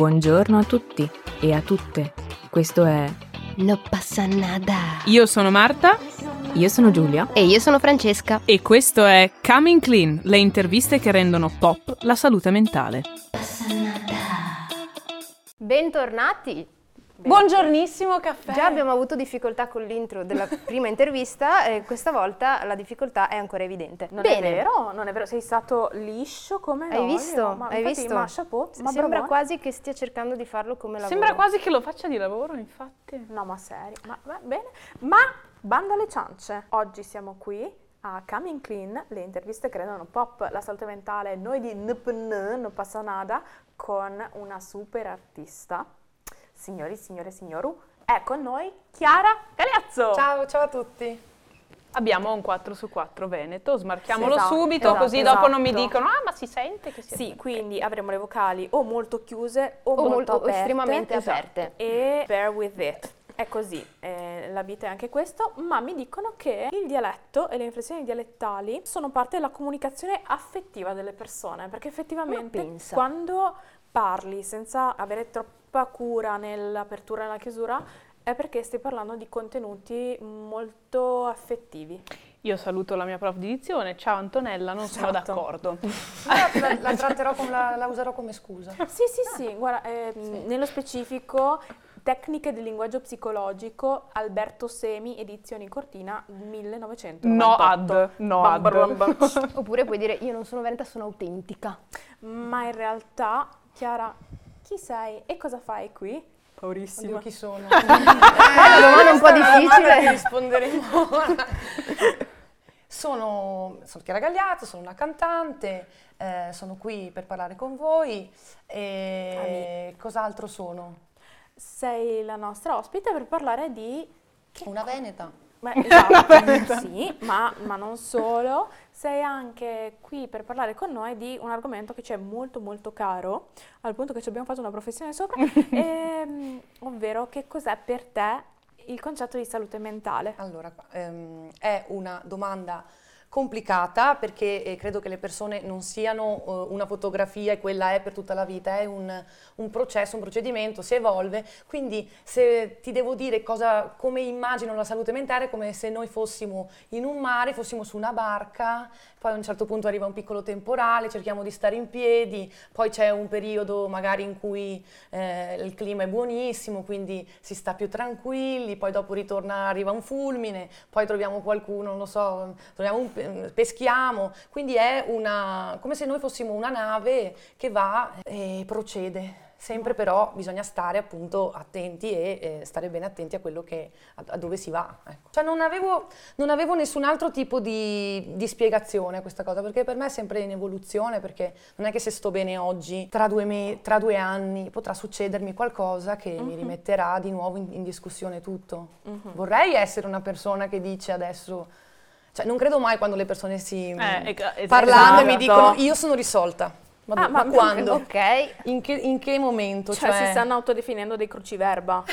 Buongiorno a tutti e a tutte. Questo è No passa nada. Io sono Marta Io sono Giulia. E io sono Francesca. e questo è Coming Clean, le interviste che rendono pop la salute mentale. Bentornati. Buongiornissimo caffè. Già abbiamo avuto difficoltà con l'intro della prima intervista e questa volta la difficoltà è ancora evidente. Non Bene. è vero, non è vero, sei stato liscio come Hai l'olio, visto? Ma Hai infatti, visto? Ma chapeau, ma Sembra bravone. quasi che stia cercando di farlo come lavoro. Sembra quasi che lo faccia di lavoro, infatti. No, ma serio, ma va bene. Ma banda alle ciance. Oggi siamo qui a Coming Clean, le interviste che rendono pop la salute mentale, noi di NPN, non passa nada, con una super artista. Signori, signore, signoru, è con noi Chiara Galeazzo. Ciao, ciao a tutti. Abbiamo un 4 su 4 Veneto, smarchiamolo Esatto, subito, esatto, così dopo non mi esatto. dicono "Ah, ma si sente che si Sì, quindi avremo le vocali o molto chiuse o, O molto, molto- o aperte. estremamente Esatto. aperte. E bear with it. È così, eh, la vita è anche questo, ma mi dicono che il dialetto e le inflessioni dialettali sono parte della comunicazione affettiva delle persone, perché effettivamente quando parli senza avere troppa cura nell'apertura e nella chiusura è perché stai parlando di contenuti molto affettivi. Io saluto la mia prof di dizione, ciao Antonella, non sono Esatto. d'accordo. La, la- la tratterò come, la, la userò come scusa. Sì, sì, sì, guarda, ehm, nello specifico Tecniche del linguaggio psicologico, Alberto Semi, edizioni Cortina, 1998. No ad, no Bam, ad. bam, bam. Oppure puoi dire io non sono veneta, sono autentica. Ma in realtà, Chiara, chi sei e cosa fai qui? Oddio, Paurissima. chi sono? Eh, la domanda un po' difficile. risponderemo. sono, sono Chiara Gagliato, sono una cantante, eh, sono qui per parlare con voi e cos'altro sono? Sei la nostra ospite per parlare di... Una veneta. Beh, esatto, sì, ma, ma non solo, sei anche qui per parlare con noi di un argomento che ci è molto molto caro, al punto che ci abbiamo fatto una professione sopra, ehm, ovvero che cos'è per te il concetto di salute mentale? Allora, ehm, è una domanda complicata perché eh, credo che le persone non siano eh, una fotografia e quella è per tutta la vita, è un, un processo, un procedimento, si evolve, quindi se ti devo dire cosa, come immagino la salute mentale è come se noi fossimo in un mare, fossimo su una barca, poi a un certo punto arriva un piccolo temporale, cerchiamo di stare in piedi, poi c'è un periodo magari in cui eh, il clima è buonissimo, quindi si sta più tranquilli, poi dopo ritorna, arriva un fulmine, poi troviamo qualcuno, non lo so, troviamo un, peschiamo, quindi è una, come se noi fossimo una nave che va e procede. Sempre però bisogna stare appunto attenti e eh, stare bene attenti a quello che, a, a dove si va. ecco. Cioè non avevo, non avevo nessun altro tipo di, di spiegazione a questa cosa, perché per me è sempre in evoluzione, perché non è che se sto bene oggi, tra due, me- tra due anni potrà succedermi qualcosa che mi rimetterà di nuovo in, in discussione tutto. Vorrei essere una persona che dice adesso... Cioè, non credo mai quando le persone si... Eh, ecco, es- parlando e mi esatto. dicono io sono risolta. Vabbè, Ah, ma, ma- quando? Ok. In che, in che momento? Cioè, si stanno autodefinendo dei cruciverba.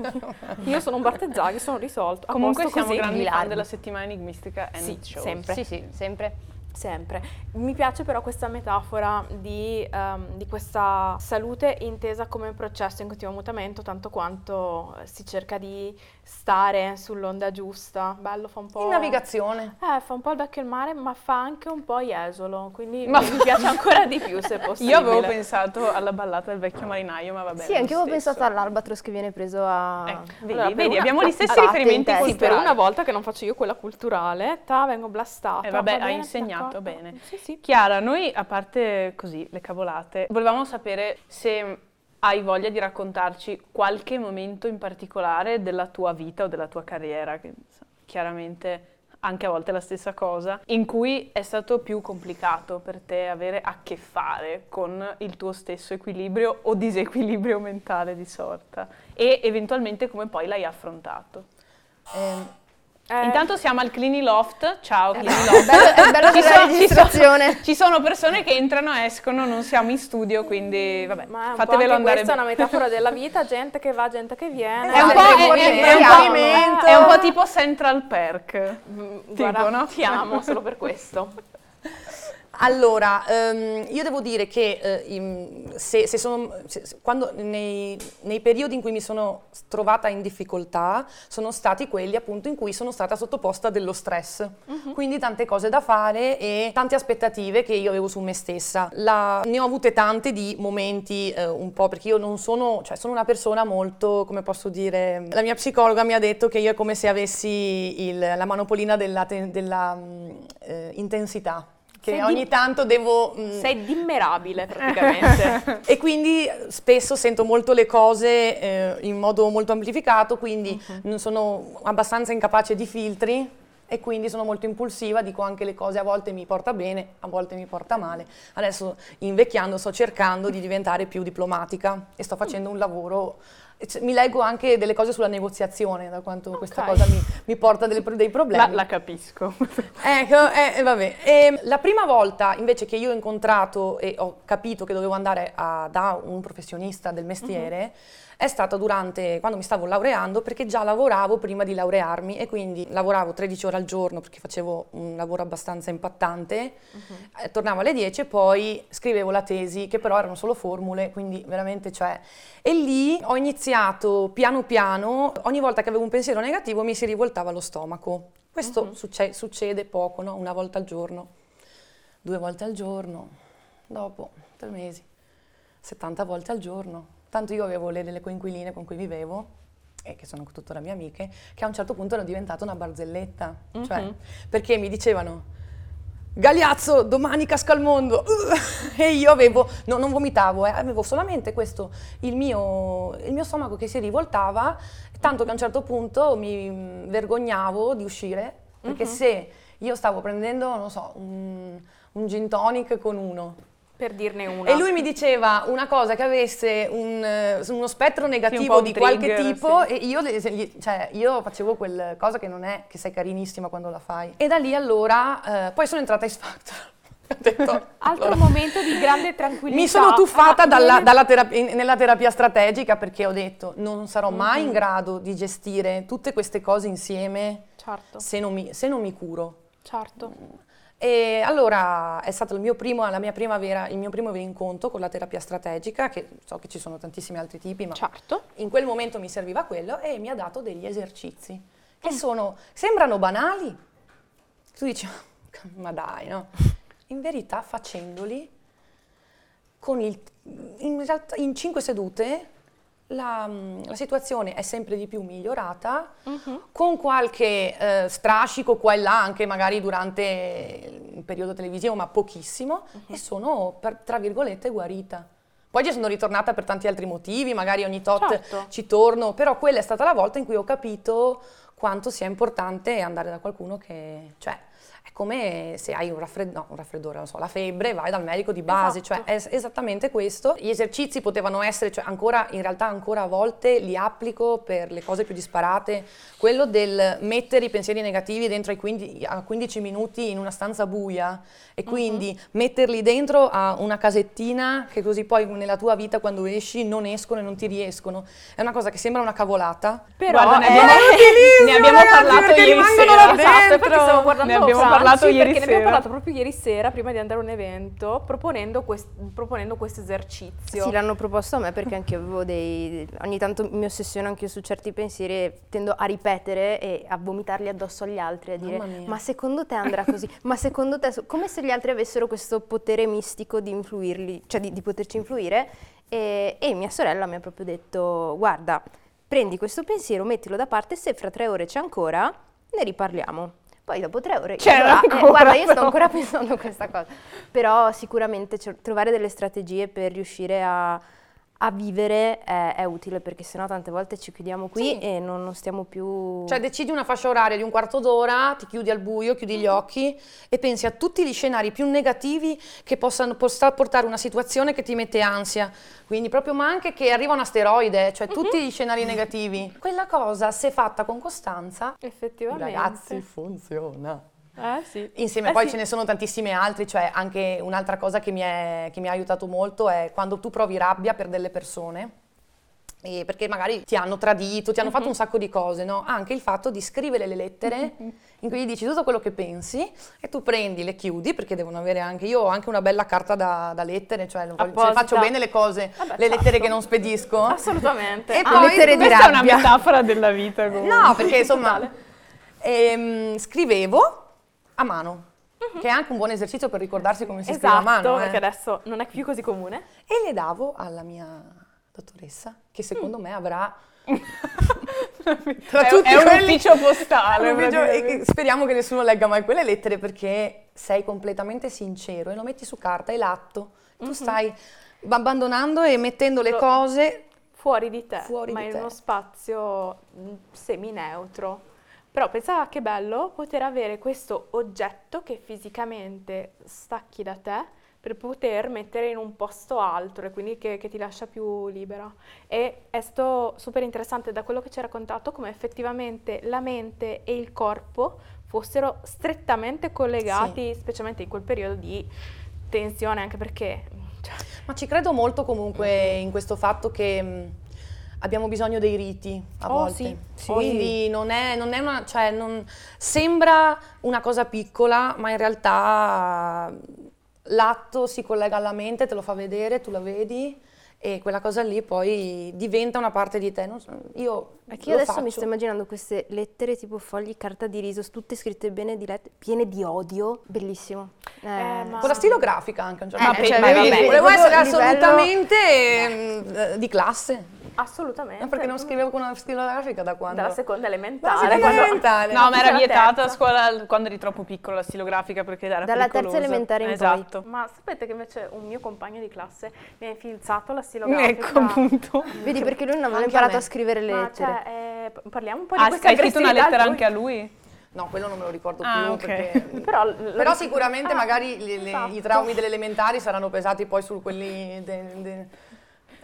Io sono un Bartezzaghi, sono risolto. Comunque siamo così. grandi fan della settimana enigmistica and Sì, sempre. Sì, sì, sempre. Sempre. Mi piace però questa metafora di, ehm, di questa salute intesa come un processo in continuo mutamento, tanto quanto si cerca di stare sull'onda giusta. Bello, fa un po'... In navigazione. Eh, fa un po' il vecchio il mare, ma fa anche un po' Jesolo, quindi Ma- mi piace ancora di più se possibile. Io avevo pensato alla ballata del vecchio marinaio, ma va bene. Sì, anche io avevo pensato all'albatros che viene preso a... Ecco, vedi, Allora, vedi, una- abbiamo gli stessi riferimenti. Sì, per culturali. una volta che non faccio io quella culturale, ta, vengo blastata. Eh, vabbè, va hai insegnato d'accordo. bene. Sì, sì. Chiara, noi a parte così le cavolate, volevamo sapere se hai voglia di raccontarci qualche momento in particolare della tua vita o della tua carriera, che chiaramente anche a volte è la stessa cosa, in cui è stato più complicato per te avere a che fare con il tuo stesso equilibrio o disequilibrio mentale di sorta e eventualmente come poi l'hai affrontato. Ehm, Eh, Intanto siamo al Clini Loft, ciao Clini È Loft. bello, è bello Ci sono- ci registrazione. sono- Ci sono persone che entrano e escono, non siamo in studio, quindi vabbè, ma fatevelo andare questa è una metafora della vita, gente che va, gente che viene. È un, po', è- è- un po'- movimento. è un po' tipo Central Perk. Mm, Tipo, Guarda, no? ti amo solo per questo. Allora, ehm, io devo dire che eh, in- se, se sono, se- quando, nei, nei periodi in cui mi sono trovata in difficoltà sono stati quelli appunto in cui sono stata sottoposta dello stress. Quindi tante cose da fare e tante aspettative che io avevo su me stessa. La- ne ho avute tante di momenti eh, un po' perché io non sono, cioè sono una persona molto, come posso dire, la mia psicologa mi ha detto che io è come se avessi il- la manopolina della, della, eh, intensità che Sei ogni di- tanto devo... mm, Sei dimmerabile praticamente. e quindi spesso sento molto le cose eh, in modo molto amplificato, quindi non sono abbastanza incapace di filtri e quindi sono molto impulsiva, dico anche le cose a volte mi porta bene, a volte mi porta male. Adesso invecchiando sto cercando di diventare più diplomatica e sto facendo un lavoro c- mi leggo anche delle cose sulla negoziazione, da quanto questa Ok. cosa mi, mi porta delle- dei problemi. La, la capisco. Ecco, eh, eh, vabbè. E la prima volta invece che io ho incontrato e ho capito che dovevo andare a- da un professionista del mestiere è stata durante, quando mi stavo laureando, perché già lavoravo prima di laurearmi e quindi lavoravo 13 ore al giorno perché facevo un lavoro abbastanza impattante, eh, tornavo alle 10 e poi scrivevo la tesi, che però erano solo formule, quindi veramente, cioè... E lì ho iniziato piano piano, ogni volta che avevo un pensiero negativo mi si rivoltava lo stomaco. Questo succe- succede poco, no? Una volta al giorno, due volte al giorno, dopo tre mesi, 70 volte al giorno. Tanto io avevo le delle coinquiline con cui vivevo, e che sono tuttora mie amiche, che a un certo punto ero diventata una barzelletta. Cioè, perché mi dicevano, Gagliazzo, domani casca il mondo. E io avevo, no, non vomitavo, eh, avevo solamente questo, il mio, il mio stomaco che si rivoltava, tanto che a un certo punto mi mm, vergognavo di uscire, perché se io stavo prendendo, non so, un, un gin tonic con uno, per dirne una. e lui mi diceva una cosa che avesse un, eh, uno spettro negativo po' un di qualche trigger, tipo sì. e io, cioè, io facevo quel cosa che non è che sei carinissima quando la fai. E da lì allora, eh, poi sono entrata in Factor. Detto, Altro allora, momento di grande tranquillità. mi sono tuffata Ah, dalla- dalla terapia- nella terapia strategica perché ho detto non sarò mai Mhm. in grado di gestire tutte queste cose insieme Certo, se non mi, se non mi curo. certo. E allora è stato il mio primo, la mia prima vera, il mio primo incontro con la terapia strategica, che so che ci sono tantissimi altri tipi, ma Certo. in quel momento mi serviva quello e mi ha dato degli esercizi Mm. che sono, sembrano banali. Tu dici, ma dai, no? In verità facendoli, con il, in, realtà, in cinque sedute, la, la situazione è sempre di più migliorata, con qualche eh, strascico qua e là, anche magari durante il periodo televisivo, ma pochissimo, e sono, per- tra virgolette, guarita. Poi ci sono ritornata per tanti altri motivi, magari ogni tot Certo. ci torno, però quella è stata la volta in cui ho capito quanto sia importante andare da qualcuno che, cioè, è come se hai un, raffred- no, un raffreddore, non so, la febbre, vai dal medico di base, Esatto. cioè è es- esattamente questo. Gli esercizi potevano essere, cioè ancora, in realtà ancora a volte li applico per le cose più disparate, quello del mettere i pensieri negativi dentro ai 15, a 15 minuti in una stanza buia e quindi metterli dentro a una casettina che così poi nella tua vita quando esci non escono e non ti riescono. È una cosa che sembra una cavolata, Però Guarda, ne abbiamo, ne abbiamo parlato ieri sera. Esatto, infatti dentro. stavo guardando Ne abbiamo Franci, parlato ieri perché ne abbiamo sera. parlato proprio ieri sera prima di andare a un evento proponendo, quest- proponendo questo esercizio. Sì, l'hanno proposto a me perché anche io avevo dei... ogni tanto mi ossessiono anche io su certi pensieri e tendo a ripetere e a vomitarli addosso agli altri, a dire ma secondo te andrà così? ma secondo te... Come se gli altri avessero questo potere mistico di influirli, cioè di, di poterci influire e, e mia sorella mi ha proprio detto guarda, prendi questo pensiero, mettilo da parte, se fra tre ore c'è ancora, ne riparliamo. Poi dopo tre ore, C'era eh, guarda, io sto ancora pensando a questa cosa. Però sicuramente trovare delle strategie per riuscire a, a vivere è, è utile perché sennò tante volte ci chiudiamo qui Sì. e non, non stiamo più... Cioè decidi una fascia oraria di un quarto d'ora, ti chiudi al buio, chiudi gli occhi e pensi a tutti gli scenari più negativi che possano possa portare una situazione che ti mette ansia. Quindi proprio, ma anche che arriva un asteroide, cioè tutti gli scenari negativi. Quella cosa, se fatta con costanza, Effettivamente. ragazzi, funziona. Eh sì. Insieme Eh poi sì. ce ne sono tantissime altre, cioè anche un'altra cosa che mi, è- che mi ha aiutato molto è quando tu provi rabbia per delle persone, e perché magari ti hanno tradito, ti hanno fatto un sacco di cose, no? Anche il fatto di scrivere le lettere in cui gli dici tutto quello che pensi e tu prendi, le chiudi, perché devono avere anche, io ho anche una bella carta da, da lettere, cioè voglio- faccio bene le cose, Vabbè, le lettere certo. che non spedisco. Assolutamente. E Ah, poi lettere di Questa è una rabbia. metafora della vita comunque. No, perché insomma ehm, scrivevo a mano, che è anche un buon esercizio per ricordarsi come si scrive a esatto, mano. eh. perché adesso non è più così comune. E le davo alla mia dottoressa, che secondo me avrà è, tutti è un quelli- ufficio postale. un ufficio- speriamo che nessuno legga mai quelle lettere perché sei completamente sincero e lo metti su carta, è l'atto. Tu stai abbandonando e mettendo le Lo- cose Fuori di te, Fuori ma di in te. uno spazio mh, semi-neutro. Però pensa che bello poter avere questo oggetto che fisicamente stacchi da te per poter mettere in un posto altro e quindi che, che ti lascia più libera. E è stato super interessante da quello che ci hai raccontato come effettivamente la mente e il corpo fossero strettamente collegati, specialmente in quel periodo di tensione, anche perché... cioè, Ma ci credo molto comunque in questo fatto che mh, abbiamo bisogno dei riti a Oh, volte. sì, sì. Quindi non è, non è una, cioè non, sembra una cosa piccola, ma in realtà l'atto si collega alla mente, te lo fa vedere, tu la vedi e quella cosa lì poi diventa una parte di te. Non so, io Perché io adesso mi faccio. sto immaginando queste lettere tipo fogli carta di riso, tutte scritte bene di lettere, piene di odio, bellissimo. Eh, ma- Con la stilografica anche un certo Eh, cioè, Volevo vabbè, volevo essere livello- assolutamente ehm, di classe. Assolutamente. No, perché non scrivevo con una stilografica da quando? Dalla seconda Dalla elementare. seconda quando- elementare. No, ma era Dalla vietata a terza. scuola quando eri troppo piccola la stilografica perché era Dalla terza pericolosa. elementare in poi. esatto. Ma sapete che invece un mio compagno di classe mi ha infilzato la stilografica? Ecco appunto. Vedi perché lui non aveva a imparato me. a scrivere le Ma lettere. cioè, eh, parliamo un po' di Ah, questa hai scritto una lettera anche a lui? No, quello non me lo ricordo Ah, più ok. perché... Però, lo- Però sicuramente Ah, magari le- le- esatto. i traumi delle elementari saranno pesati poi su quelli de- de-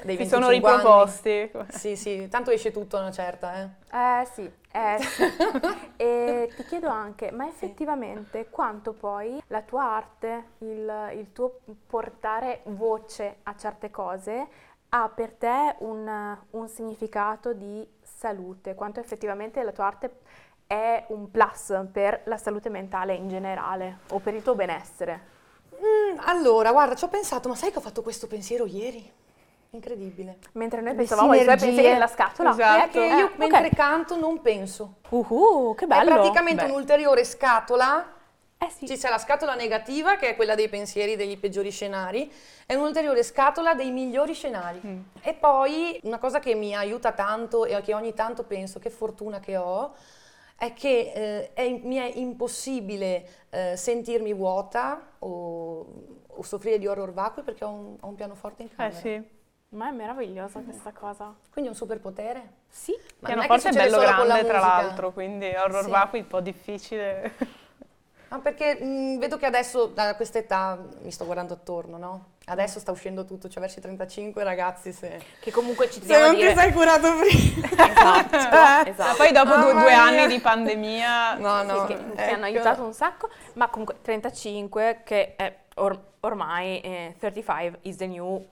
dei Si sono 25 anni. riproposti. Sì, sì, tanto esce tutto a una certa, eh. Eh sì, eh sì. e ti chiedo anche, ma effettivamente quanto poi la tua arte, il, il tuo portare voce a certe cose ha per te un, un significato di salute? Quanto effettivamente la tua arte è un plus per la salute mentale in generale o per il tuo benessere? Mm, allora, guarda, ci ho pensato, ma sai che ho fatto questo pensiero ieri? Incredibile. Mentre noi pensavamo ai sinergie. pensieri nella scatola. Esatto. È che Eh, io mentre canto non penso. Uhu, che È bello! praticamente Beh. un'ulteriore scatola Eh sì. Ci c'è la scatola negativa, che è quella dei pensieri degli peggiori scenari, e un'ulteriore scatola dei migliori scenari. Mm. E poi una cosa che mi aiuta tanto e che ogni tanto penso, che fortuna che ho, è che eh, è- mi è impossibile eh, sentirmi vuota o, o soffrire di horror vacui perché ho un, ho un pianoforte in Eh camera. sì. Ma è meravigliosa questa cosa. Quindi è un superpotere. Sì. Ma non è che Pianoforte è succede bello la grande tra l'altro, quindi horror Sì. vacui un po' difficile. Ma perché mh, vedo che adesso, da questa età, mi sto guardando attorno, no? Adesso sta uscendo tutto, cioè verso i 35 ragazzi, se... Che comunque ci Se teniamo a non ti dire... sei curato prima. Esatto, Ma esatto. poi dopo due, Mamma due mia. anni di pandemia... No, Sì, no. che, che ecco. hanno aiutato un sacco, ma comunque 35 che è or- ormai eh, 35 is the new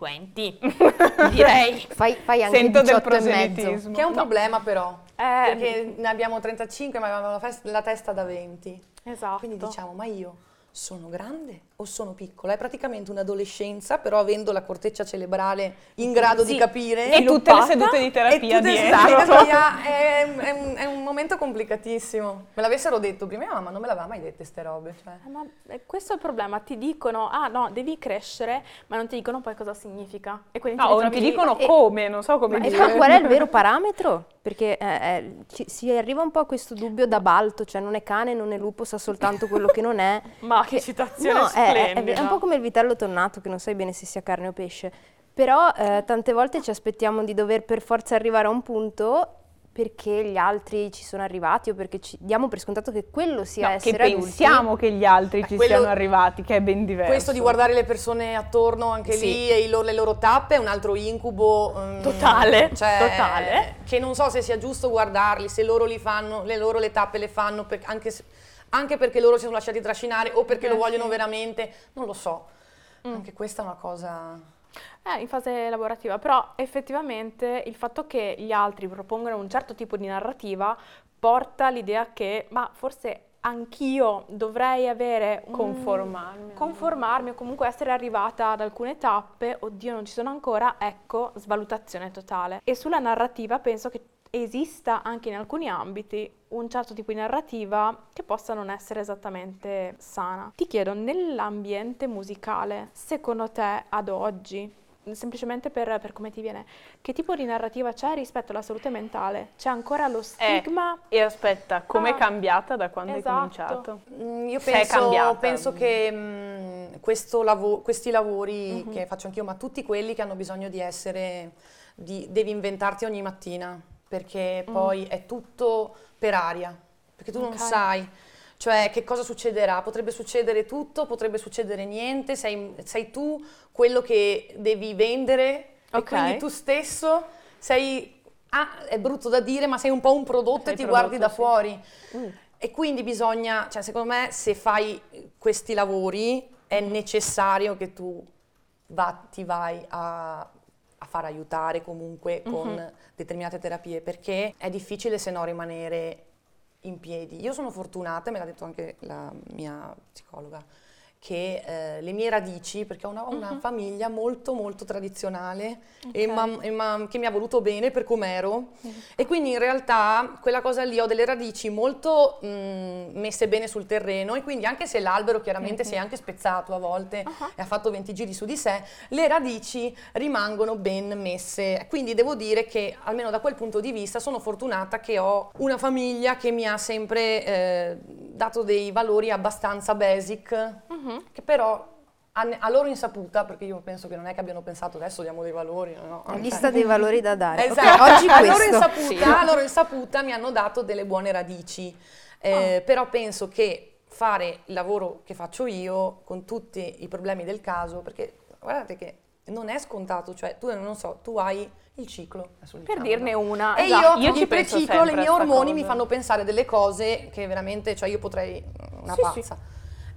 20, direi. Fai, fai anche Sento del 18 e mezzo. proselitismo. Che è un problema però, Eh, perché ne abbiamo 35 ma avevamo la, fes- la testa da 20. esatto. Quindi diciamo, ma io sono grande o sono piccola? È praticamente un'adolescenza, però avendo la corteccia cerebrale in grado Sì. di capire. E tutte le sedute di terapia dietro. terapia è, è un, è un momento complicatissimo. Me l'avessero detto prima, mia mamma non me l'aveva mai dette ste robe. Cioè. Eh, ma eh, questo è il problema, ti dicono, ah no, devi crescere, ma non ti dicono poi cosa significa. E quindi No, ti o non ritrovi ti dicono E- come, non so come Ma dire. poi qual è il vero parametro? Perché eh, eh, ci- si arriva un po' a questo dubbio da balto, cioè non è cane, non è lupo, sa soltanto quello che non è. Ma che citazione No, è- è, è, splendida. un po' come il vitello tonnato, che non sai bene se sia carne o pesce. Però eh, tante volte ci aspettiamo di dover per forza arrivare a un punto perché gli altri ci sono arrivati o perché ci diamo per scontato che quello sia No, che essere adulti. pensiamo che gli altri Beh, ci quello- siano arrivati, che è ben diverso. Questo di guardare le persone attorno anche Sì. lì e i loro- le loro tappe è un altro incubo. mm, Totale, cioè, totale. Che non so se sia giusto guardarli, se loro li fanno, le loro le tappe le fanno per- anche, se- anche perché loro si sono lasciati trascinare o perché Eh, lo vogliono sì. veramente, non lo so. Anche questa è una cosa... Eh, in fase lavorativa, però effettivamente il fatto che gli altri propongono un certo tipo di narrativa porta all'idea che, ma forse anch'io dovrei avere un... Conformarmi. conformarmi o comunque essere arrivata ad alcune tappe, oddio non ci sono ancora, ecco, svalutazione totale. E sulla narrativa penso che esista anche in alcuni ambiti un certo tipo di narrativa che possa non essere esattamente sana. Ti chiedo, nell'ambiente musicale, secondo te ad oggi, semplicemente per, per come ti viene, che tipo di narrativa c'è rispetto alla salute mentale? C'è ancora lo stigma? E aspetta, com'è Ah, cambiato da quando esatto. hai cominciato? Mm, Io penso, cambiata. penso che mm, questo lavo- questi lavori Mhm. che faccio anch'io, ma tutti quelli che hanno bisogno di essere, di- devi inventarti ogni mattina, perché poi è tutto per aria, perché tu non Ok. sai, cioè che cosa succederà, potrebbe succedere tutto, potrebbe succedere niente, sei, sei tu quello che devi vendere Ok. e quindi tu stesso sei, ah, è brutto da dire, ma sei un po' un prodotto Sei e ti prodotto, guardi da sì. fuori. Mm. E quindi bisogna, cioè secondo me se fai questi lavori è necessario che tu va- ti vai a far aiutare comunque con determinate terapie perché è difficile se no rimanere in piedi. Io sono fortunata, me l'ha detto anche la mia psicologa, che eh, le mie radici, perché ho una, una famiglia molto molto tradizionale e Ok. ma- e ma- che mi ha voluto bene per com'ero. E quindi in realtà quella cosa lì ho delle radici molto mh, messe bene sul terreno e quindi anche se l'albero chiaramente si è anche spezzato a volte e ha fatto 20 giri su di sé, le radici rimangono ben messe. Quindi devo dire che almeno da quel punto di vista sono fortunata che ho una famiglia che mi ha sempre eh, dato dei valori abbastanza basic, che però a, a loro insaputa, perché io penso che non è che abbiano pensato adesso diamo dei valori, no? Cioè- lista dei valori da dare. Esatto, oggi a loro, insaputa, a loro insaputa mi hanno dato delle buone radici, Eh, però penso che fare il lavoro che faccio io con tutti i problemi del caso, perché guardate che non è scontato, cioè tu non so, tu hai il ciclo, Per dirne no? una, E esatto. io, Io ci preciclo, i miei sta ormoni cosa. mi fanno pensare delle cose che veramente, cioè io potrei, una Sì, sì.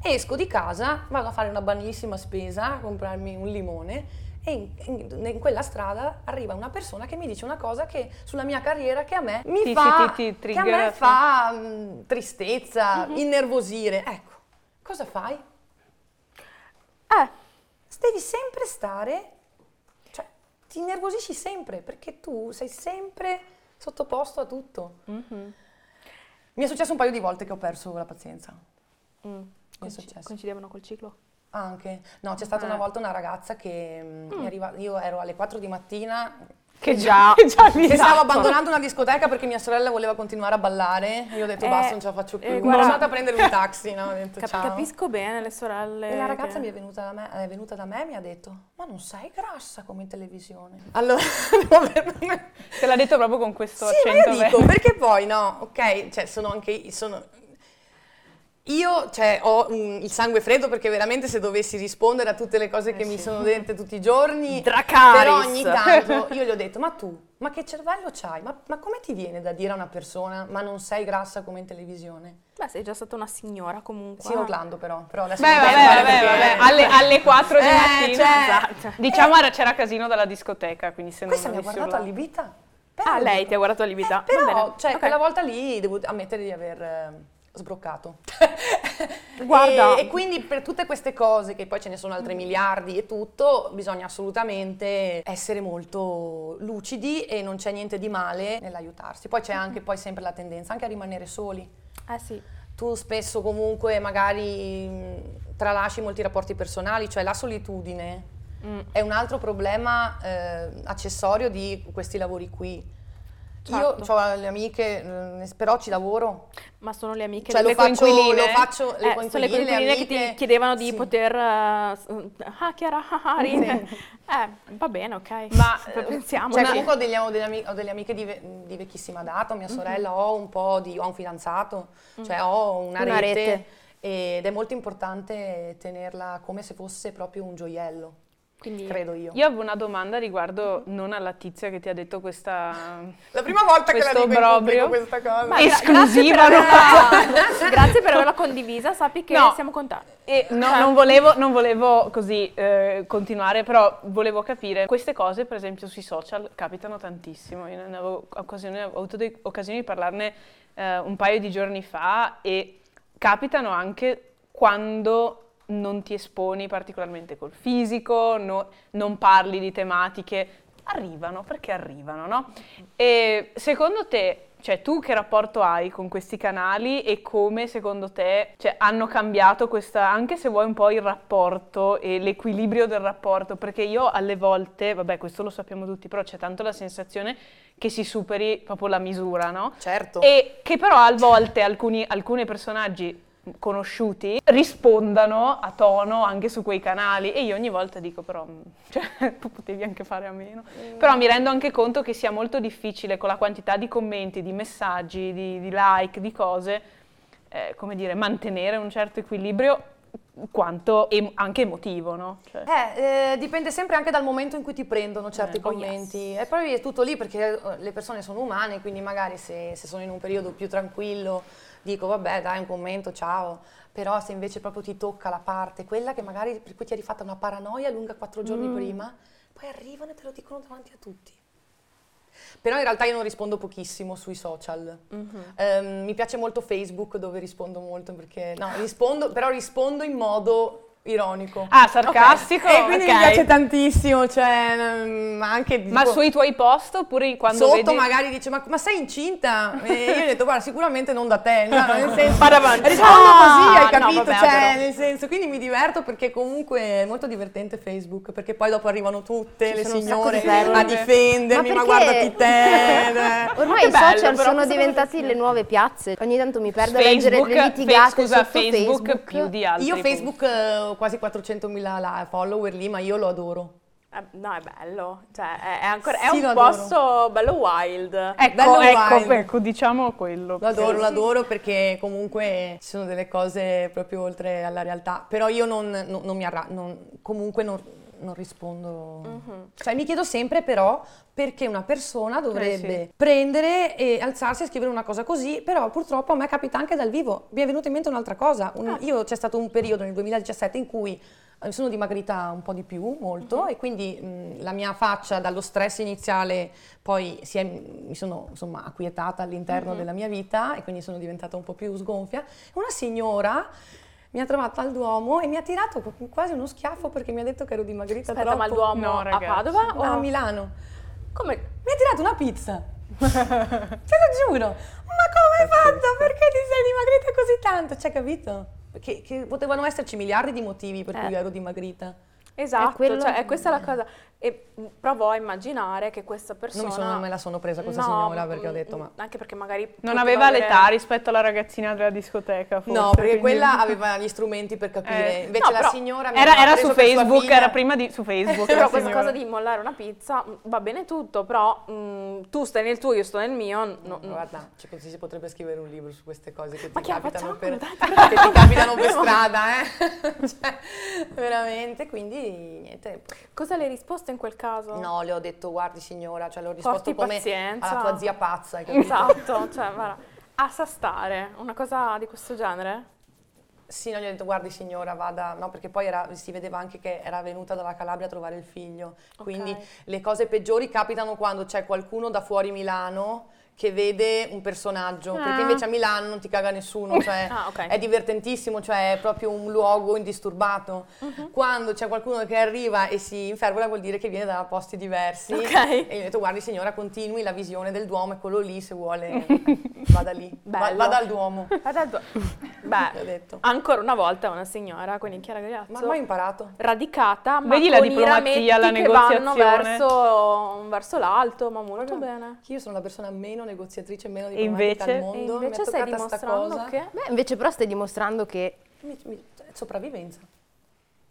Esco di casa, vado a fare una banalissima spesa, a comprarmi un limone e in, in- in quella strada arriva una persona che mi dice una cosa che sulla mia carriera che a me mi Ti- fa, ti- ti che a me fa mh, tristezza, innervosire. Ecco, cosa fai? Eh, Devi sempre stare, cioè ti innervosisci sempre perché tu sei sempre sottoposto a tutto. Mi è successo un paio di volte che ho perso la pazienza. mm, è successo. coincidevano col ciclo? Anche. No, c'è stata Eh. una volta una ragazza che mm, mi arriva, io ero alle 4 di mattina Che già, che già che stavo esatto. abbandonando una discoteca perché mia sorella voleva continuare a ballare. Io ho detto Eh, basta, non ce la faccio più. eh, guarda- sono andata a prendere un taxi, no? Detto Cap- capisco bene le sorelle. E la ragazza che- mi è venuta, da me, è venuta da me e mi ha detto: Ma non sei grassa come in televisione. Allora, Te l'ha detto proprio con questo sì, ma accento. io dico, perché poi no, ok, cioè sono anche sono io cioè, ho mm, il sangue freddo perché veramente se dovessi rispondere a tutte le cose che mi sono dette tutti i giorni, Dracarys. però ogni tanto io gli ho detto, ma tu, ma che cervello c'hai? Ma, ma come ti viene da dire a una persona, ma non sei grassa come in televisione? Beh, sei già stata una signora comunque. Sì, urlando però, però adesso Beh, vabbè, vabbè, perché- vabbè. Alle, alle 4 di Eh, mattina. cioè, esatto. Diciamo era- c'era casino dalla discoteca, quindi se Questa non mi ha guardato allibita. Ah, lei ti ha guardato allibita. Eh, però, Va bene. cioè, Ok. quella volta lì devo ammettere di aver eh, sbroccato. Guarda- E, e quindi per tutte queste cose, che poi ce ne sono altri miliardi e tutto, bisogna assolutamente essere molto lucidi e non c'è niente di male nell'aiutarsi. Poi c'è anche poi sempre la tendenza anche a rimanere soli. Eh sì. Tu spesso comunque magari mh, tralasci molti rapporti personali, cioè la solitudine Mm. è un altro problema eh, accessorio di questi lavori qui. Certo. Io ho le amiche, eh, però ci lavoro. Ma sono le amiche Cioè le lo faccio, coinquiline? lo faccio, le Eh, sono le coinquiline, le coinquiline che ti amiche. chiedevano di Sì. poter... s- ah, Chiara, ah, ah, ride. Eh, va bene, ok. Ma, eh, pensiamo. Cioè, sì. comunque ho, degli- ho delle, ami- ho delle amiche di, ve- di vecchissima data, mia sorella, ho un po' di, ho un fidanzato, cioè ho una, Una rete, rete. ed è molto importante tenerla come se fosse proprio un gioiello. Quindi credo io. Io avevo una domanda riguardo non alla tizia che ti ha detto questa... La prima volta che la dico in obbrobrio. pubblico questa cosa. Ma esclusiva, Grazie per, no? averla, grazie per averla condivisa, sappi che No. siamo contenti. E no, non volevo, non volevo così eh, continuare, però volevo capire, queste cose per esempio sui social capitano tantissimo, io ne avevo occasione, ho avuto de- occasione di parlarne eh, un paio di giorni fa e capitano anche quando non ti esponi particolarmente col fisico, no- non parli di tematiche, arrivano perché arrivano, no? E secondo te, cioè tu che rapporto hai con questi canali e come secondo te cioè, hanno cambiato questa, anche se vuoi un po' il rapporto e l'equilibrio del rapporto? Perché io alle volte, vabbè questo lo sappiamo tutti, però c'è tanto la sensazione che si superi proprio la misura, no? Certo. E che però a volte alcuni, alcuni personaggi conosciuti rispondano a tono anche su quei canali e io ogni volta dico però mm, cioè, potevi anche fare a meno però mi rendo anche conto che sia molto difficile con la quantità di commenti, di messaggi, di, di like, di cose eh, come dire, mantenere un certo equilibrio quanto em- anche emotivo, no? Cioè- Eh, eh, dipende sempre anche dal momento in cui ti prendono certi Eh, oh commenti. E poi è tutto lì perché eh, le persone sono umane, quindi magari se, se sono in un periodo più tranquillo dico vabbè dai un commento, ciao. Però se invece proprio ti tocca la parte, quella che magari per cui ti eri fatta una paranoia lunga quattro giorni Mm. prima, poi arrivano e te lo dicono davanti a tutti. Però in realtà io non rispondo pochissimo sui social. Ehm, mi piace molto Facebook dove rispondo molto perché no, rispondo, però rispondo in modo ironico. Ah, sarcastico? E quindi mi ok. piace tantissimo, cioè, mm, ma anche Ma tipo, sui tuoi post oppure quando sotto vedi... magari dice ma, ma sei incinta? E io gli ho detto guarda sicuramente non da te, no, nel senso, Vado avanti. rispondo Ah, così, hai no, capito? vabbè, cioè, nel senso, quindi mi diverto perché comunque è molto divertente Facebook, perché poi dopo arrivano tutte le un sacco signore di a difendermi, ma, Ma guardati te. Ormai i social sono diventati le nuove piazze. Ogni tanto mi perdo a leggere Facebook, le litigate Facebook, Facebook. più di altri. Io punti. Facebook eh, quasi 400.000 la- follower lì, ma io lo adoro. Eh, no, è bello, cioè è, è ancora, è Sì, un lo adoro. posto bello wild. Ecco, Bello ecco, wild. ecco, diciamo quello. Lo adoro, lo adoro perché comunque ci sono delle cose proprio oltre alla realtà. Però io non, non- non mi arra- non- comunque non, non rispondo. Cioè mi chiedo sempre però perché una persona dovrebbe prendere e alzarsi e scrivere una cosa così, però purtroppo a me capita anche dal vivo. Mi è venuta in mente un'altra cosa. Un- Io c'è stato un periodo nel 2017 in cui eh, sono dimagrita un po' di più, molto, e quindi mh, la mia faccia dallo stress iniziale poi si è- mi sono insomma acquietata all'interno della mia vita e quindi sono diventata un po' più sgonfia. Una signora mi ha trovata al Duomo e mi ha tirato qu- quasi uno schiaffo perché mi ha detto che ero dimagrita Aspetta, ma il troppo. Duomo No, a. Padova? O... a Milano. Come? Mi ha tirato una pizza. Te lo giuro. Ma come hai fatto? Perché ti sei dimagrita così tanto? Cioè, capito? Che, che potevano esserci miliardi di motivi per cui Eh. io ero dimagrita. Esatto, quello- cioè è questa la cosa. E mh, provo a immaginare che questa persona... Non sono, me la sono presa questa No, signora perché ho mm, detto ma... Anche perché magari... Non aveva avere- l'età rispetto alla ragazzina della discoteca, forse. No, perché quindi- quella aveva gli strumenti per capire. Eh, Invece no, la signora Era, era su Facebook, era prima di su Facebook. Però questa signora. cosa di mollare una pizza va bene tutto, però mh, tu stai nel tuo, io sto nel mio. no- No, guarda, cioè, si potrebbe scrivere un libro su queste cose che ti Ma che la capitano per, che ti capitano per strada, eh? cioè, veramente, quindi niente. Cosa le hai risposto in quel caso? No, le ho detto, guardi signora, cioè, le ho risposto Porti come pazienza. alla tua zia pazza? Esatto, cioè, guarda, a stare, una cosa di questo genere? Sì, no, gli ho detto, guardi signora, vada, no, perché poi era- si vedeva anche che era venuta dalla Calabria a trovare il figlio, quindi Ok. le cose peggiori capitano quando c'è qualcuno da fuori Milano che vede un personaggio, perché invece a Milano non ti caga nessuno, cioè Ah, ok. è divertentissimo, cioè è proprio un luogo indisturbato. Mhm. Quando c'è qualcuno che arriva e si infervola vuol dire che viene da posti diversi. Ok. E gli ho detto, guardi signora, continui la visione del Duomo, è quello lì, se vuole vada lì, Va- Bello. vada al Duomo. Tuo- Gli ho Beh, detto. ancora una volta una signora, quindi Chiara Galeazzo. Ma ho imparato. radicata, ma Vedi la con i diplomazia, la rametti che vanno negoziazione. verso, verso l'alto, ma molto bene. Io sono la persona meno negoziatrice, meno E diplomatica invece? al E mondo. invece mi è stai dimostrando cosa. che... Beh, invece però stai dimostrando che, Mi- mi- è sopravvivenza.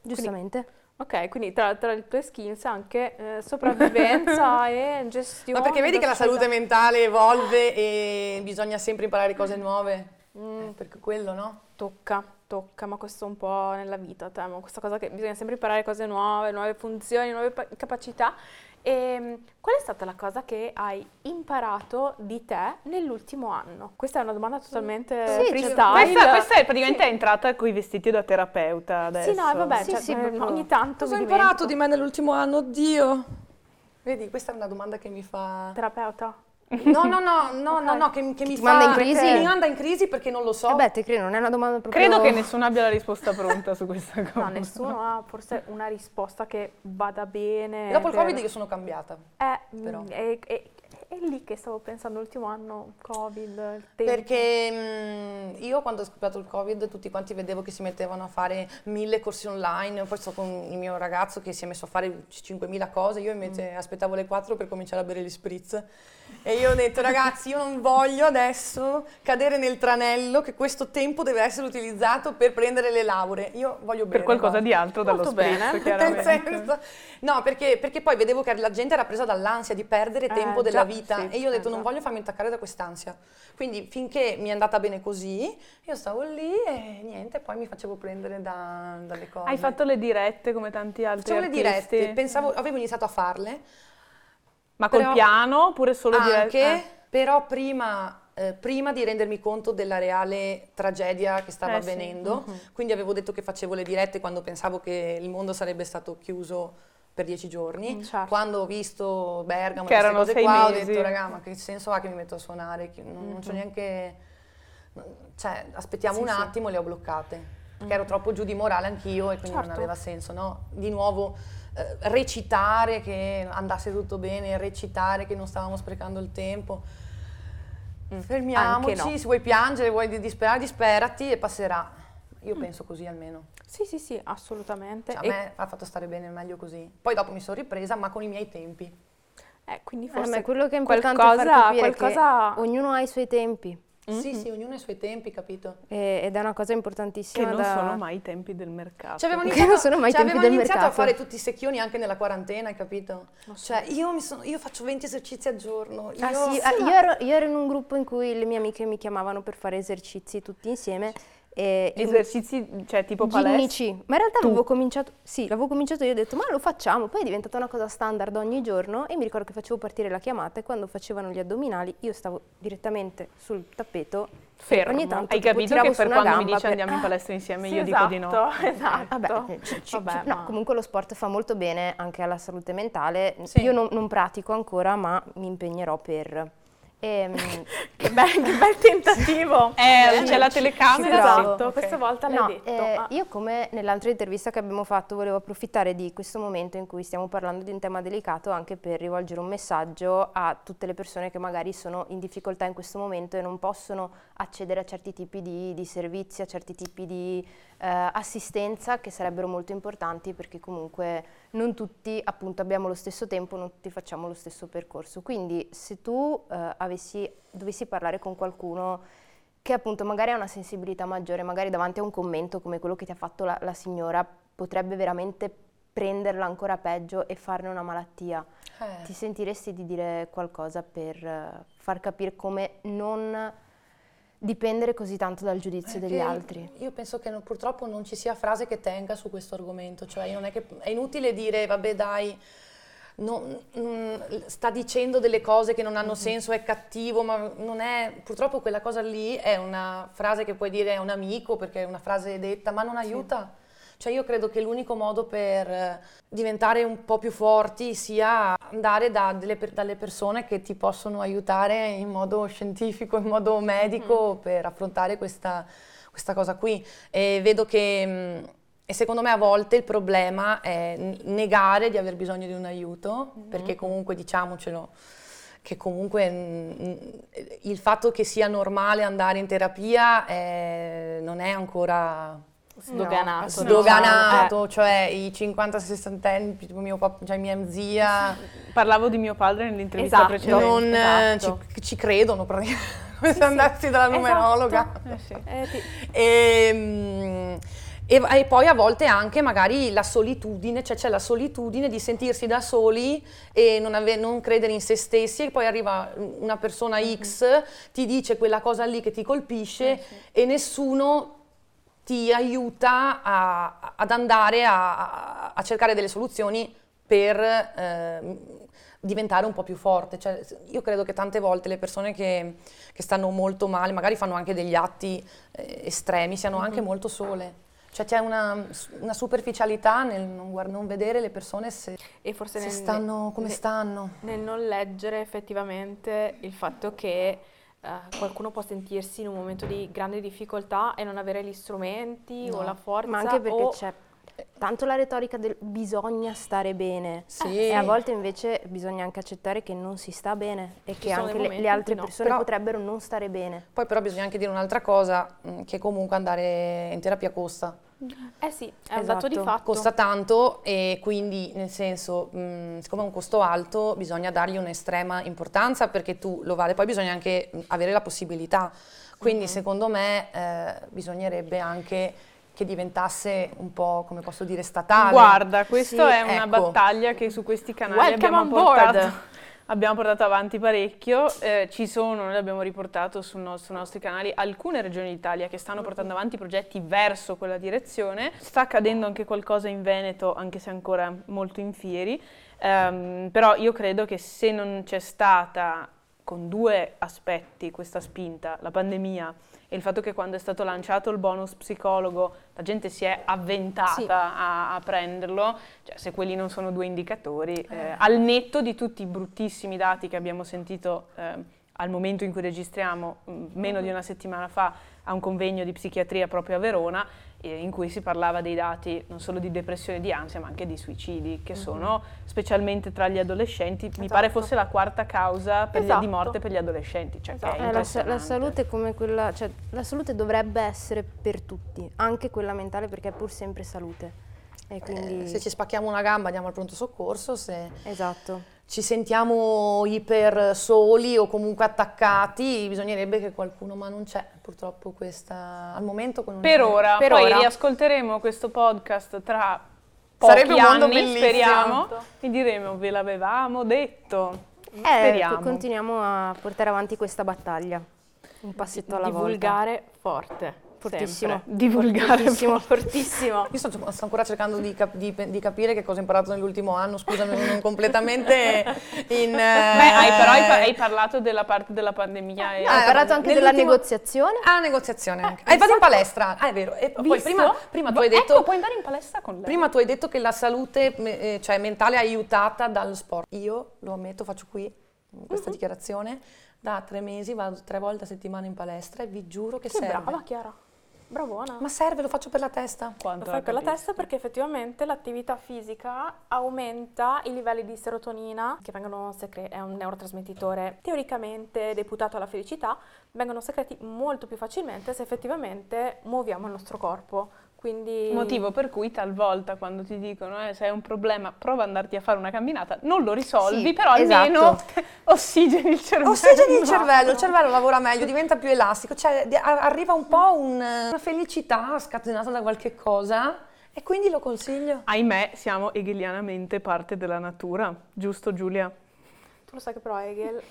giustamente, Ok, quindi tra, tra le tue skills anche eh, sopravvivenza e gestione. Ma perché vedi che la salute mentale evolve e bisogna sempre imparare cose nuove? Mm. Eh, perché quello, no? Tocca, tocca, ma questo un po' nella vita, temo, questa cosa che bisogna sempre imparare cose nuove, nuove funzioni, nuove pa- capacità. E mm, qual è stata la cosa che hai imparato di te nell'ultimo anno? Questa è una domanda totalmente Sì, cioè, freestyle. Questa, questa è praticamente è entrata con i vestiti da terapeuta adesso. Sì, no, vabbè, Sì, cioè, sì, eh, proprio- ogni tanto Cosa ho imparato di me nell'ultimo anno? Oddio! Vedi, questa è una domanda che mi fa... Terapeuta? No, no, no, no, no, Ok. no, che, che mi ti fa... manda in crisi? Mi manda in crisi perché non lo so. Vabbè, te credo, non è una domanda proprio... Credo che nessuno abbia la risposta pronta su questa cosa. No, nessuno ha forse una risposta che vada bene. Dopo il per- Covid io sono cambiata. Eh, però. mm, è, è- lì che stavo pensando l'ultimo anno, Covid, il tempo. Perché mm, io quando ho scoppiato il Covid tutti quanti vedevo che si mettevano a fare mille corsi online, poi sto con il mio ragazzo che si è messo a fare 5.000 cose, io invece aspettavo le 4 per cominciare a bere gli spritz. E io ho detto ragazzi io non voglio adesso cadere nel tranello che questo tempo deve essere utilizzato per prendere le lauree, io voglio bere. Per qualcosa basta. di altro dallo Molto spritz, bene. Chiaramente. no, perché, perché poi vedevo che la gente era presa dall'ansia di perdere Eh, tempo già, della vita sì, e io ho detto non già. voglio farmi attaccare da quest'ansia. Quindi finché mi è andata bene così, io stavo lì e niente, poi mi facevo prendere da- dalle cose. Hai fatto le dirette come tanti altri Facevo le artisti? dirette, pensavo, avevo iniziato a farle, Ma col piano oppure solo anche, dirette? Eh. però prima... eh, prima di rendermi conto della reale tragedia che stava Eh sì, avvenendo, quindi avevo detto che facevo le dirette quando pensavo che il mondo sarebbe stato chiuso per dieci giorni. Mm, certo. Quando ho visto Bergamo Che queste erano cose sei qua, ho mesi. detto, raga, ma che senso ha che mi metto a suonare? Che non, non c'ho neanche... Cioè, aspettiamo Sì, un attimo le ho bloccate. Perché ero troppo giù di morale anch'io e quindi non Certo. aveva senso, no? Di nuovo eh, recitare che andasse tutto bene, recitare che non stavamo sprecando il tempo. Fermiamoci, Anche no. se vuoi piangere, vuoi di- disperare, disperati e passerà. Io penso così almeno. Sì, sì, sì, assolutamente. Cioè, a E- me ha fatto stare bene meglio così. Poi dopo mi sono ripresa, ma con i miei tempi. eh, quindi Eh, forse ma quello che è importante è qualcosa, far capire qualcosa... che ognuno ha i suoi tempi Sì, sì, ognuno ha i suoi tempi, capito? e- ed è una cosa Che importantissima non da... sono mai i tempi del mercato. Cioè, avevamo Che iniziato, non sono mai i cioè, del iniziato a fare tutti i secchioni anche nella quarantena, hai capito? Cioè, io, mi sono- io faccio 20 esercizi al giorno. Io, Ah, sì, ah, io, ero, io ero in un gruppo in cui le mie amiche mi chiamavano per fare esercizi tutti insieme e Esercizi, cioè tipo palestra? ma in realtà avevo cominciato, sì, l'avevo cominciato io ho detto ma lo facciamo, poi è diventata una cosa standard ogni giorno e mi ricordo che facevo partire la chiamata e quando facevano gli addominali io stavo direttamente sul tappeto Fermo. ogni tanto Hai tipo, capito che per quando mi dici per- andiamo in palestra insieme Sì, io dico di no. esatto, esatto. Vabbè, eh, ci- ci- Vabbè, no, ma- comunque lo sport fa molto bene anche alla salute mentale. Sì. Io non, non pratico ancora, ma mi impegnerò per. Ehm, Che bel, che bel tentativo! Eh, c'è la telecamera. Bravo. Esatto, questa volta l'hai no, detto. eh, Ah. io come nell'altra intervista che abbiamo fatto volevo approfittare di questo momento in cui stiamo parlando di un tema delicato anche per rivolgere un messaggio a tutte le persone che magari sono in difficoltà in questo momento e non possono accedere a certi tipi di, di servizi, a certi tipi di eh, assistenza che sarebbero molto importanti perché comunque non tutti appunto abbiamo lo stesso tempo, non tutti facciamo lo stesso percorso. Quindi se tu eh, avessi, dovessi parlare con qualcuno che appunto magari ha una sensibilità maggiore, magari davanti a un commento come quello che ti ha fatto la, la signora, potrebbe veramente prenderla ancora peggio e farne una malattia. Eh. Ti sentiresti di dire qualcosa per eh, far capire come non dipendere così tanto dal giudizio degli Perché altri? Io penso che non- purtroppo non ci sia frase che tenga su questo argomento, cioè non è, che, è inutile dire vabbè dai, non- mm, sta dicendo delle cose che non hanno senso, è cattivo, ma non è, purtroppo quella cosa lì è una frase che puoi dire a un amico perché è una frase detta, ma non aiuta. Cioè io credo che l'unico modo per eh, diventare un po' più forti sia andare da delle dalle persone che ti possono aiutare in modo scientifico, in modo medico per affrontare questa, questa cosa qui. E vedo che, mh, e secondo me a volte il problema è negare di aver bisogno di un aiuto, perché comunque diciamocelo, che comunque mh, il fatto che sia normale andare in terapia eh, non è ancora Sdoganato. No, sdoganato, cioè i 50-60 anni, tipo mio pap- cioè mia zia, Parlavo di mio padre nell'intervista Esatto. precedente. non eh, esatto. ci, ci credono praticamente, come se andassi dalla numerologa. Eh sì. Eh, ti- E, e- e poi a volte anche magari la solitudine, cioè c'è la solitudine di sentirsi da soli e non, ave- non credere in se stessi e poi arriva una persona X, ti dice quella cosa lì che ti colpisce e nessuno ti aiuta a- ad andare a, a- cercare delle soluzioni per eh, diventare un po' più forte. Cioè, io credo che tante volte le persone che, che stanno molto male, magari fanno anche degli atti eh, estremi, siano anche molto sole. Cioè c'è una, una superficialità nel non, guard- non vedere le persone se, E forse se nel, stanno come ne- stanno. nel non leggere effettivamente il fatto che eh, qualcuno può sentirsi in un momento di grande difficoltà e non avere gli strumenti o No. la forza Ma anche perché o c'è tanto la retorica del bisogna stare bene. Sì. E a volte invece bisogna anche accettare che non si sta bene e che sono anche le, le altre no. persone Però- potrebbero non stare bene. Poi però bisogna anche dire un'altra cosa, mh, che comunque andare in terapia costa. Eh sì, è un dato di Esatto. fatto. Costa tanto e quindi nel senso, mh, siccome è un costo alto, bisogna dargli un'estrema importanza perché tu lo vale, poi bisogna anche avere la possibilità. Quindi secondo me eh, bisognerebbe anche che diventasse un po', come posso dire, statale. Guarda, questa Sì, è una ecco. battaglia che su questi canali Welcome abbiamo portato, abbiamo portato avanti parecchio. Eh, ci sono, noi abbiamo riportato sul nos- sui nostri canali alcune regioni d'Italia che stanno portando avanti progetti verso quella direzione. Sta accadendo anche qualcosa in Veneto, anche se ancora molto in fieri. Ehm, però io credo che se non c'è stata con due aspetti questa spinta, la pandemia e il fatto che quando è stato lanciato il bonus psicologo la gente si è avventata Sì. a, a prenderlo, cioè se quelli non sono due indicatori, eh, al netto di tutti i bruttissimi dati che abbiamo sentito eh, al momento in cui registriamo, mh, meno di una settimana fa, a un convegno di psichiatria proprio a Verona, eh, in cui si parlava dei dati non solo di depressione e di ansia, ma anche di suicidi, che sono specialmente tra gli adolescenti, mi pare Esatto. fosse la quarta causa per gli- Esatto. di morte per gli adolescenti. Cioè, Esatto. Eh, la, la salute quella, cioè la salute dovrebbe essere per tutti, anche quella mentale perché è pur sempre salute. E quindi Eh, se ci spacchiamo una gamba andiamo al pronto soccorso, se esatto. ci sentiamo iper soli o comunque attaccati, bisognerebbe che qualcuno, ma non c'è purtroppo questa al momento. non Per c'è. ora, Per poi ora. riascolteremo questo podcast tra pochi Sarebbe un mondo anni, bellissimo. speriamo, e diremo ve l'avevamo detto. Eh, Speriamo. continuiamo a portare avanti questa battaglia, un passetto alla volta. divulgare forte. Fortissimo. sempre. Divulgare Fortissimo. Fortissimo. Io sto, sto ancora cercando di, cap- di di capire che cosa ho imparato nell'ultimo anno, scusami, non completamente in... Beh, hai, però hai, hai parlato della parte della pandemia e... Ah, hai parlato anche della negoziazione? Ah, negoziazione anche. Hai fatto in palestra, ah, è vero. E poi Visto? prima, prima tu hai Ecco, detto... puoi andare in palestra con lei. Prima tu hai detto che la salute eh, cioè mentale è aiutata dallo sport. Io, lo ammetto, faccio qui questa Mhm. dichiarazione, da tre mesi vado tre volte a settimana in palestra e vi giuro che, Che serve. brava Chiara. Bravona. Ma serve, lo faccio per la testa. Quanto Lo fai per la testa perché effettivamente l'attività fisica aumenta i livelli di serotonina, che vengono secre- è un neurotrasmettitore teoricamente deputato alla felicità, vengono secreti molto più facilmente se effettivamente muoviamo il nostro corpo. Quindi Motivo per cui talvolta quando ti dicono eh, se hai un problema prova ad andarti a fare una camminata, non lo risolvi, Sì, però almeno esatto. ossigeni il cervello. Ossigeni il cervello, il cervello lavora meglio, diventa più elastico, cioè arriva un po' un- una felicità scatenata da qualche cosa e quindi lo consiglio. Ahimè, siamo hegelianamente parte della natura, giusto Giulia? tu lo sai che però Hegel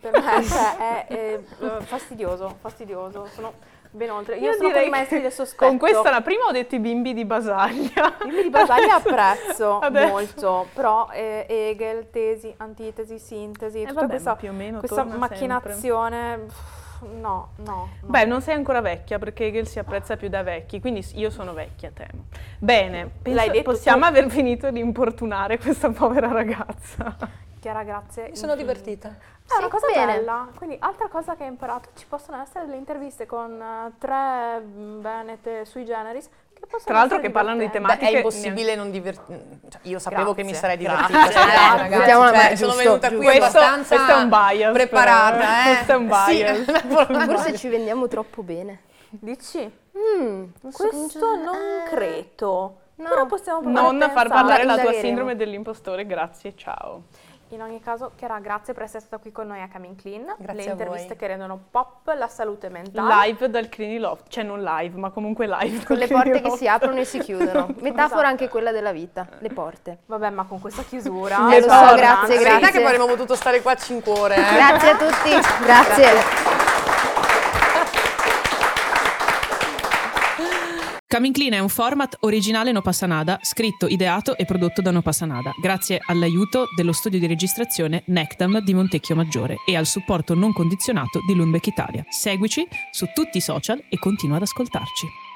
per me cioè, è, è, eh, fastidioso, fastidioso, sono ben oltre. Io, sono con i maestri del sospetto. Con questa, la prima ho detto i bimbi di Basaglia. Io di Basaglia apprezzo Adesso- molto, però eh, Hegel, tesi, antitesi, sintesi, tutta Eh, vabbè, questa, ma più o meno questa macchinazione, pff, no, no, no. Beh, non sei ancora vecchia perché Hegel si apprezza più da vecchi, quindi io sono vecchia, temo. Bene, penso- possiamo tu. aver finito di importunare questa povera ragazza. Chiara, grazie. Mi sono divertita. È una Sì, cosa bene. bella. Quindi, altra cosa che hai imparato, ci possono essere delle interviste con eh, tre mm, venete sui generis che possono Tra l'altro che parlano di divertenti. Beh, è Tematiche impossibile non divertirmi. Cioè, io sapevo che mi Grazie, sarei grazie. divertita. Grazie. scusate, Grazie. ragazzi, Mettiamola- cioè, beh, sono giusto, venuta qui Questo- abbastanza questo è un bias, preparata. però, eh. Eh. Questo è un bias. Sì. Forse ci vendiamo troppo bene. Dici? Mm, Questo non eh, credo. no. Però possiamo provare Non far parlare la tua sindrome dell'impostore, grazie, ciao. In ogni caso, Chiara, grazie per essere stata qui con noi a Coming Clean. Grazie Le a interviste voi. che rendono pop la salute mentale. Live dal Clini Loft, cioè non live, ma comunque live. Con le porte Clini che Loft. si aprono e si chiudono. Metafora Esatto. anche quella della vita, le porte. Vabbè, ma con questa chiusura. Eh, lo so, Esatto. grazie, La verità è che grazie. avremmo potuto stare qua 5 ore. eh. Grazie a tutti, grazie. Coming Clean è un format originale No Passanada, scritto, ideato e prodotto da No Passanada, grazie all'aiuto dello studio di registrazione Nectam di Montecchio Maggiore e al supporto non condizionato di Lundbeck Italia. Seguici su tutti i social e continua ad ascoltarci.